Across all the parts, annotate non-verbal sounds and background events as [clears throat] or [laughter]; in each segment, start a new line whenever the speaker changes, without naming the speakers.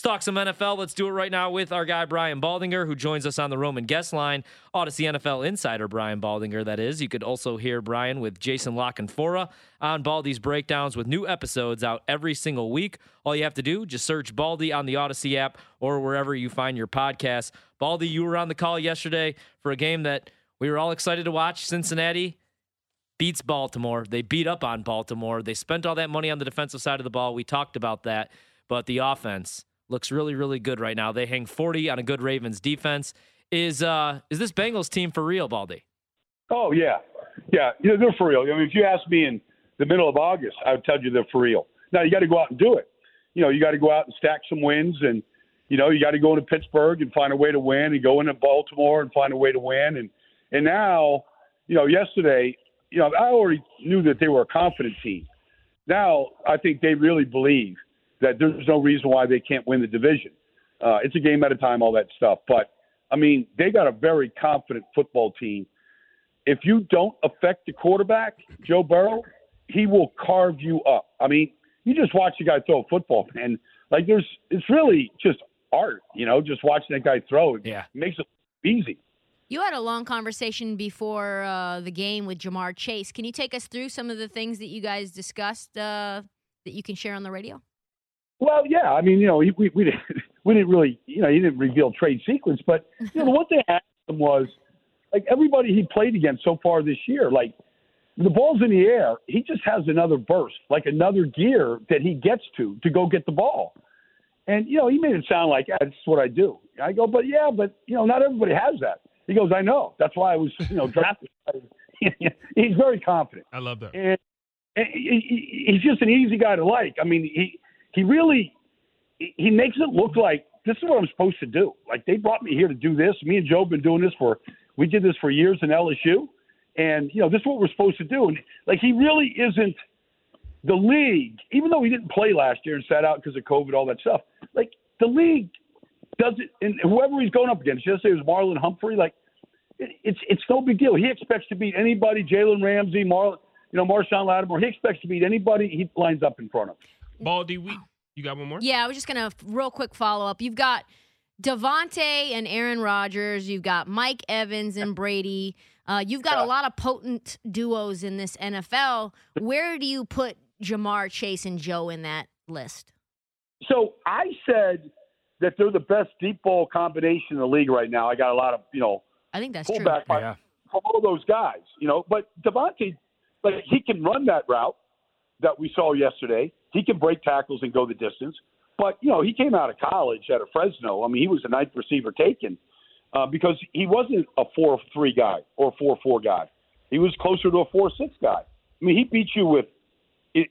Let's talk some NFL. Let's do it right now with our guy, Brian Baldinger, who joins us on the Roman guest line. Audacy NFL insider, Brian Baldinger, that is. You could also hear Brian with Jason La Canfora on Baldy's breakdowns with new episodes out every single week. All you have to do, just search Baldy on the Audacy app or wherever you find your podcast. Baldy, you were on the call yesterday for a game that we were all excited to watch. Cincinnati beats Baltimore. They beat up on Baltimore. They spent all that money on the defensive side of the ball. We talked about that. But the offense looks really, really good right now. They hang 40 on a good Ravens defense. Is uh is this Bengals team for real, Baldy?
Oh yeah, yeah, yeah they're for real. I mean, if you asked me in the middle of August, I would tell you they're for real. Now you got to go out and do it. You know, you got to go out and stack some wins, and you know you got to go into Pittsburgh and find a way to win, and go into Baltimore and find a way to win, and and now, you know, yesterday, you know, I already knew that they were a confident team. Now I think they really believe that there's no reason why they can't win the division. Uh, it's a game at a time, all that stuff. But I mean, they got a very confident football team. If you don't affect the quarterback, Joe Burrow, he will carve you up. I mean, you just watch the guy throw a football, and like there's, it's really just art, you know, just watching that guy throw. It
yeah.
makes it easy.
You had a long conversation before uh, the game with Ja'Marr Chase. Can you take us through some of the things that you guys discussed uh, that you can share on the radio?
Well, yeah. I mean, you know, we we didn't [laughs] we didn't really, you know, he didn't reveal trade sequence, but you know, the what they asked him was like everybody he played against so far this year, like the ball's in the air, he just has another burst, like another gear that he gets to to go get the ball. And you know, he made it sound like yeah, that's what I do. I go, but yeah, but you know, not everybody has that. He goes, I know. That's why I was, you know, [laughs] drafted. [laughs] He's very confident.
I love that.
And, and he, he's just an easy guy to like. I mean, he he really he makes it look like this is what I'm supposed to do. Like they brought me here to do this. Me and Joe have been doing this for we did this for years in LSU, and you know this is what we're supposed to do. And like he really isn't the league, even though he didn't play last year and sat out because of COVID, all that stuff. Like the league does it, and whoever he's going up against, just say it was Marlon Humphrey, like it, it's it's no big deal. He expects to beat anybody, Jalen Ramsey, Marlon, you know, Marshon Lattimore. He expects to beat anybody he lines up in front of.
Baldy, we you got one more?
Yeah, I was just gonna real quick follow up. You've got Davante and Aaron Rodgers. You've got Mike Evans and Brady. Uh, you've got a lot of potent duos in this NFL. Where do you put Ja'Marr Chase and Joe in that list?
So I said that they're the best deep ball combination in the league right now. I got a lot of you know.
I think that's
fullback
true.
Yeah.
from all those guys, you know. But Davante, like he can run that route that we saw yesterday. He can break tackles and go the distance. But you know, he came out of college out of Fresno. I mean, he was the ninth receiver taken uh, because he wasn't a four-three guy or a four-four guy. He was closer to a four-six guy. I mean, he beat you with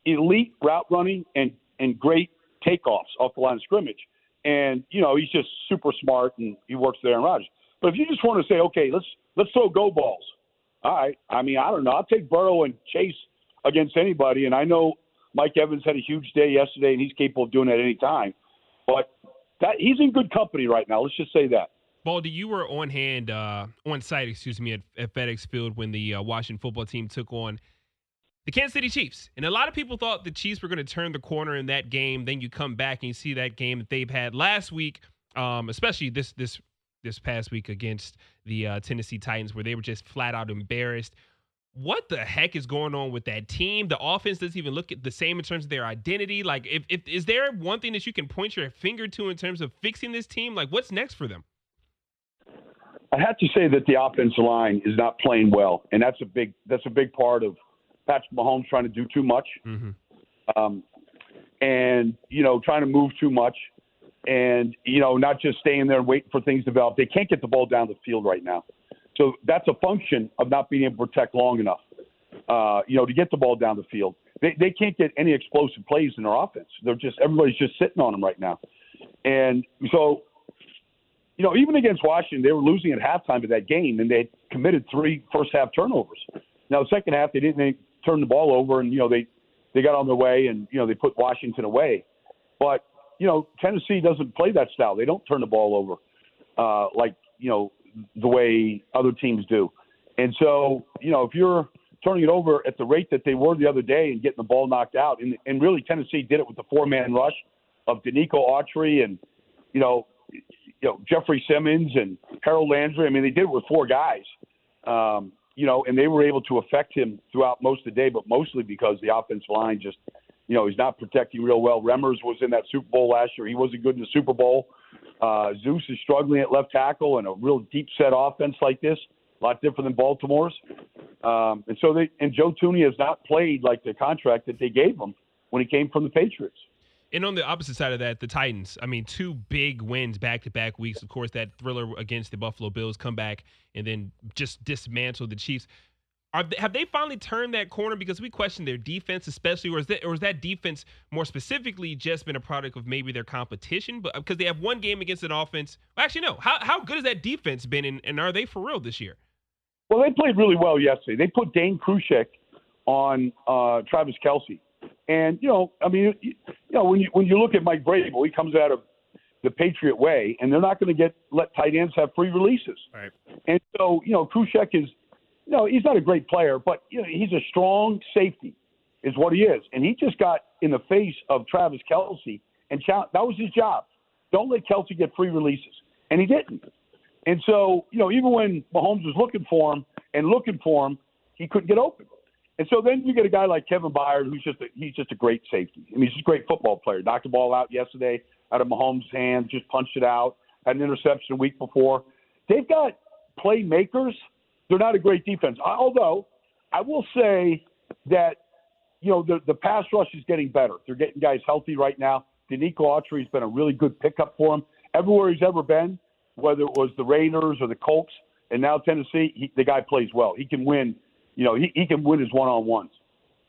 elite route running and and great takeoffs off the line of scrimmage. And you know, he's just super smart and he works there in Rodgers. But if you just want to say, okay, let's let's throw go balls. All right. I mean, I don't know. I'll take Burrow and Chase against anybody. And I know Mike Evans had a huge day yesterday, and he's capable of doing that any time. But that he's in good company right now. Let's just say that.
Baldy, you were on hand, uh, on site, excuse me, at, at FedEx Field when the uh, Washington football team took on the Kansas City Chiefs. And a lot of people thought the Chiefs were going to turn the corner in that game. Then you come back and you see that game that they've had last week, um, especially this this this past week against the uh, Tennessee Titans, where they were just flat out embarrassed what the heck is going on with that team? The offense doesn't even look at the same in terms of their identity. Like, if, if is there one thing that you can point your finger to in terms of fixing this team? Like, what's next for them?
I have to say that the offensive line is not playing well, and that's a big that's a big part of Patrick Mahomes trying to do too much,
mm-hmm.
um, and you know trying to move too much, and you know not just staying there and waiting for things to develop. They can't get the ball down the field right now. So that's a function of not being able to protect long enough, uh, you know, to get the ball down the field. They, they can't get any explosive plays in their offense. They're just everybody's just sitting on them right now, and so, you know, even against Washington, they were losing at halftime of that game, and they committed three first half turnovers. Now, the second half, they didn't turn the ball over, and you know they they got on their way, and you know they put Washington away. But you know, Tennessee doesn't play that style. They don't turn the ball over uh, like you know the way other teams do. And so, you know, if you're turning it over at the rate that they were the other day and getting the ball knocked out, and, and really Tennessee did it with the four man rush of Denico Autry and you know, you know Jeffery Simmons and Harold Landry. I mean, they did it with four guys. Um, you know, and they were able to affect him throughout most of the day, but mostly because the offensive line just, you know, he's not protecting real well. Remmers was in that Super Bowl last year. He wasn't good in the Super Bowl. Uh, Zeus is struggling at left tackle and a real deep set offense like this, a lot different than Baltimore's. Um, and so they and Joe Thuney has not played like the contract that they gave him when he came from the Patriots.
And on the opposite side of that, the Titans. I mean, two big wins back to back weeks. Of course, that thriller against the Buffalo Bills come back and then just dismantle the Chiefs. Are they, have they finally turned that corner? Because we question their defense, especially, or is that or is that defense more specifically just been a product of maybe their competition? But because they have one game against an offense. Well, actually, no. How how good has that defense been, and, and are they for real this year?
Well, they played really well yesterday. They put Dane Cruikshank on uh, Travis Kelce, and you know, I mean, you know, when you when you look at Mike Vrabel, he comes out of the Patriot way, and they're not going to get let tight ends have free releases.
Right.
And so, you know, Cruikshank is, know, he's not a great player, but you know, he's a strong safety, is what he is. And he just got in the face of Travis Kelce, and that was his job. Don't let Kelce get free releases, and he didn't. And so, you know, even when Mahomes was looking for him and looking for him, he couldn't get open. And so then you get a guy like Kevin Byard, who's just a, he's just a great safety. I mean, he's a great football player. Knocked the ball out yesterday out of Mahomes' hands, just punched it out. Had an interception a week before. They've got playmakers. They're not a great defense. Although I will say that you know the the pass rush is getting better. They're getting guys healthy right now. Denico Autry has been a really good pickup for him. Everywhere he's ever been, whether it was the Raiders or the Colts, and now Tennessee, he, the guy plays well. He can win. You know, he, he can win his one on ones.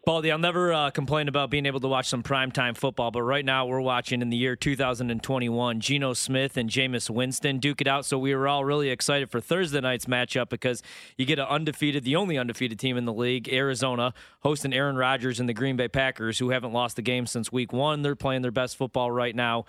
Baldy, I'll never uh, complain about being able to watch some primetime football, but right now we're watching in the year 2021 Geno Smith and Jameis Winston duke it out. So we were all really excited for Thursday night's matchup because you get an undefeated, the only undefeated team in the league, Arizona, hosting Aaron Rodgers and the Green Bay Packers, who haven't lost the game since week one. They're playing their best football right now.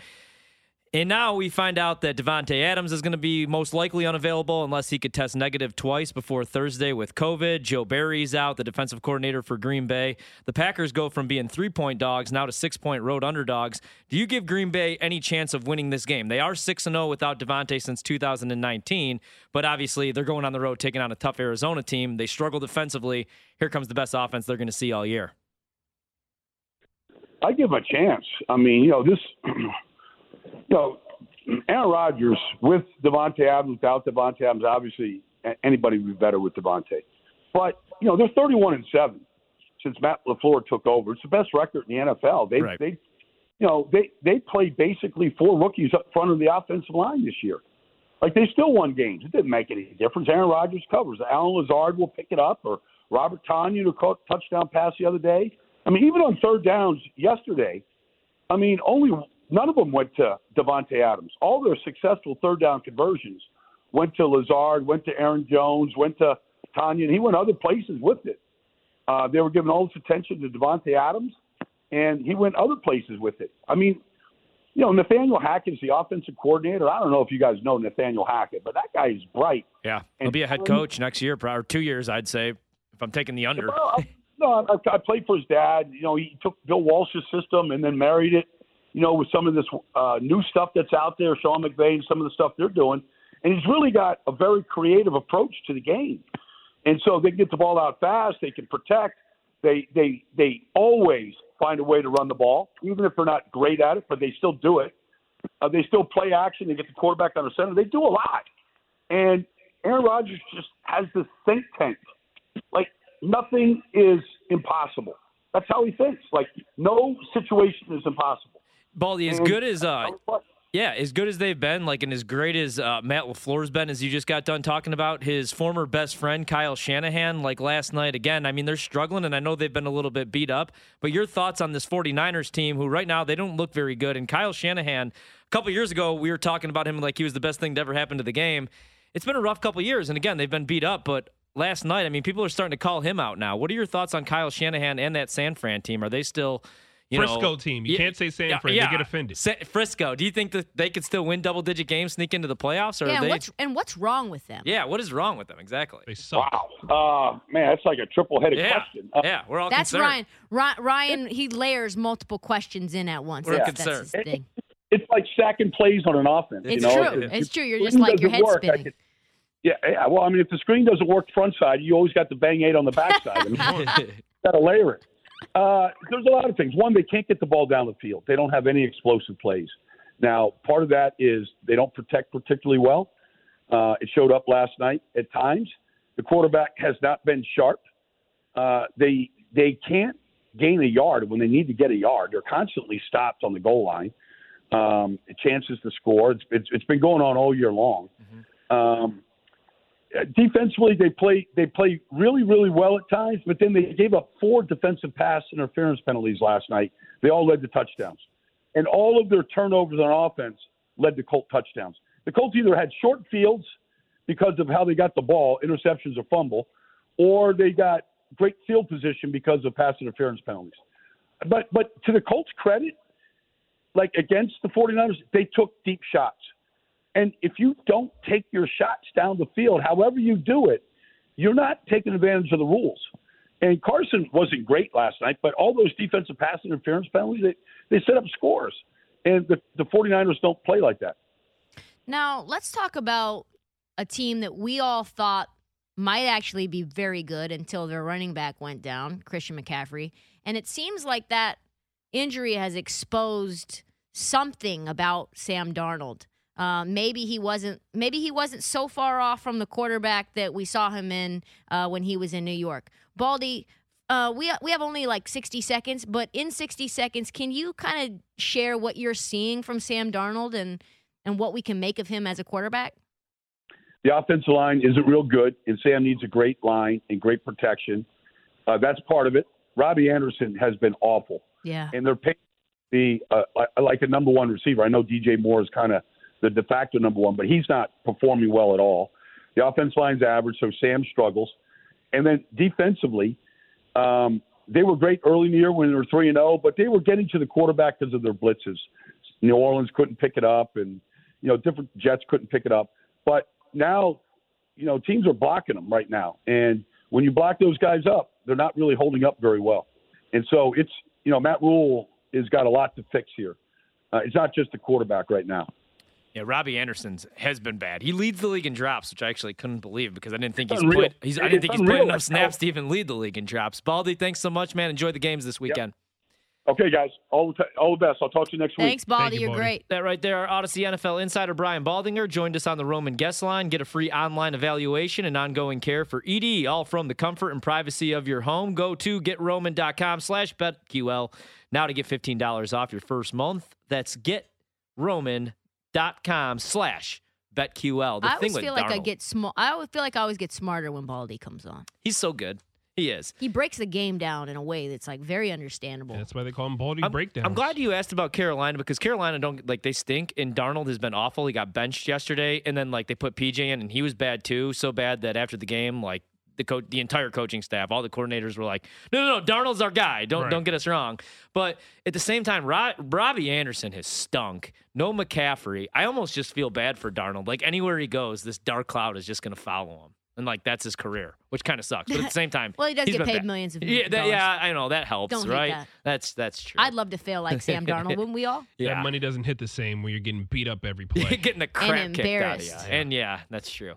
And now we find out that Davante Adams is going to be most likely unavailable unless he could test negative twice before Thursday with COVID. Joe Barry's out, the defensive coordinator for Green Bay. The Packers go from being three point dogs now to six point road underdogs. Do you give Green Bay any chance of winning this game? They are 6 and 0 without Davante since 2019, but obviously they're going on the road taking on a tough Arizona team. They struggle defensively. Here comes the best offense they're going to see all year.
I give a chance. I mean, you know, this. [clears throat] you know, Aaron Rodgers with Davante Adams, without Davante Adams, obviously anybody would be better with Davante. But you know, they're 31 and seven since Matt LaFleur took over. It's the best record in the NFL. They right. they you know they they played basically four rookies up front of the offensive line this year. Like they still won games. It didn't make any difference. Aaron Rodgers covers. Allen Lazard will pick it up, or Robert Tonyan who caught touchdown pass the other day. I mean, even on third downs yesterday, I mean, only None of them went to Davante Adams. All their successful third down conversions went to Lazard, went to Aaron Jones, went to Tonyan, and he went other places with it. Uh, they were giving all this attention to Davante Adams, and he went other places with it. I mean, you know, Nathaniel Hackett's the offensive coordinator. I don't know if you guys know Nathaniel Hackett, but that guy is bright.
Yeah, he'll be a head coach next year, or two years, I'd say, if I'm taking the under.
Well, no, I, I played for his dad. You know, he took Bill Walsh's system and then married it you know, with some of this uh, new stuff that's out there, Sean McVay and some of the stuff they're doing. And he's really got a very creative approach to the game. And so they get the ball out fast, they can protect. They they they always find a way to run the ball, even if they're not great at it, but they still do it. Uh, they still play action. They get the quarterback on the center. They do a lot. And Aaron Rodgers just has this think tank. Like nothing is impossible. That's how he thinks. Like no situation is impossible.
Baldy, as good as uh, yeah, as good as they've been, like and as great as uh, Matt LaFleur's been, as you just got done talking about his former best friend Kyle Shanahan, like last night again. I mean, they're struggling, and I know they've been a little bit beat up. But your thoughts on this 49ers team, who right now they don't look very good, and Kyle Shanahan. A couple years ago, we were talking about him like he was the best thing to ever happen to the game. It's been a rough couple years, and again, they've been beat up, but last night, I mean, people are starting to call him out now. What are your thoughts on Kyle Shanahan and that San Fran team? Are they still you
Frisco
know,
team. You yeah, can't say San Fran. Yeah, they get offended.
Sa- Frisco. Do you think that they could still win double digit games, sneak into the playoffs? Or
yeah,
they...
what's, and what's wrong with them?
Yeah, what is wrong with them exactly?
They suck.
Wow, uh, man, that's like a triple headed
yeah.
question. Uh,
yeah, we're all
that's
concerned.
Ryan. Ryan, he layers multiple questions in at once.
We're
that's,
concerned.
That's his thing.
it's like stacking plays on an offense.
It's
you know?
true.
If-
It's
if
true. You're just like your head
work,
spinning.
could- yeah, yeah. Well, I mean, if the screen doesn't work front side, you always got the bang eight on the backside. I mean, got to layer it. Uh, there's a lot of things. One, they can't get the ball down the field. They don't have any explosive plays. Now, part of that is they don't protect particularly well. Uh, it showed up last night at times. The quarterback has not been sharp. Uh, they they can't gain a yard when they need to get a yard. They're constantly stopped on the goal line. Um, chances to score. It's, it's it's been going on all year long. Um, uh, defensively, they play they play really really well at times, but then they gave up four defensive pass interference penalties last night. They all led to touchdowns, and all of their turnovers on offense led to Colt touchdowns. The Colts either had short fields because of how they got the ball, interceptions or fumble, or they got great field position because of pass interference penalties. But but to the Colts' credit, like against the 49ers, they took deep shots. And if you don't take your shots down the field, however you do it, you're not taking advantage of the rules. And Carson wasn't great last night, but all those defensive pass interference penalties, they, they set up scores. And the, the 49ers don't play like that.
Now, let's talk about a team that we all thought might actually be very good until their running back went down, Christian McCaffrey. And it seems like that injury has exposed something about Sam Darnold. Uh, maybe he wasn't. Maybe he wasn't so far off from the quarterback that we saw him in uh, when he was in New York. Baldy, uh, we we have only like sixty seconds, but in sixty seconds, can you kind of share what you're seeing from Sam Darnold and and what we can make of him as a quarterback?
The offensive line isn't real good, and Sam needs a great line and great protection. Uh, that's part of it. Robbie Anderson has been awful,
Yeah.
and they're paying the uh, like a number one receiver. I know DJ Moore is kind of the de facto number one, but he's not performing well at all. The offense line's average, so Sam struggles. And then defensively, um, they were great early in the year when they were three and zero, but they were getting to the quarterback because of their blitzes. New Orleans couldn't pick it up, and you know different Jets couldn't pick it up. But now, you know, teams are blocking them right now, and when you block those guys up, they're not really holding up very well. And so it's you know Matt Rhule has got a lot to fix here. Uh, it's not just the quarterback right now.
Yeah, Robbie Anderson's has been bad. He leads the league in drops, which I actually couldn't believe because I didn't think he's
unreal.
put. He's, I didn't think he's put
unreal.
enough snaps to even lead the league in drops. Baldy, thanks so much, man. Enjoy the games this weekend.
Okay, guys, all the t- all the best. I'll talk to you next week.
Thanks, Baldy.
you,
You're
Baldy.
great.
That right there, our Audacy NFL insider Brian Baldinger joined us on the Roman guest line. Get a free online evaluation and ongoing care for ED, all from the comfort and privacy of your home. Go to getroman.com slash betql now to get $15 off your first month. That's getroman.com slash betql. The
I
thing
always
with
feel like I get small. I always feel like I always get smarter when Baldy comes on.
he's so good. He is.
He breaks the game down in a way that's like very understandable.
That's why they call him Baldy
I'm,
Breakdown.
I'm glad you asked about Carolina because Carolina don't like they stink and Darnold has been awful. He got benched yesterday and then like they put PJ in and he was bad too, so bad that after the game like the co- the entire coaching staff, all the coordinators were like, "No, no, no, Darnold's our guy. Don't
Right.
don't get us wrong." But at the same time, Ro- Robbie Anderson has stunk. No McCaffrey. I almost just feel bad for Darnold. Like anywhere he goes, this dark cloud is just going to follow him. And like that's his career, which kind of sucks. But at the [laughs] same time,
Well, he does
he's
get paid
bad.
millions of
Yeah, that,
dollars.
yeah, I know that helps,
Don't
right?
that.
That's that's true.
I'd love to feel like Sam [laughs] Darnold, wouldn't we all?
that
yeah.
money doesn't hit the same when you're getting beat up every [laughs] play.
getting the crap kicked out of you.
embarrassed.
And yeah, that's true.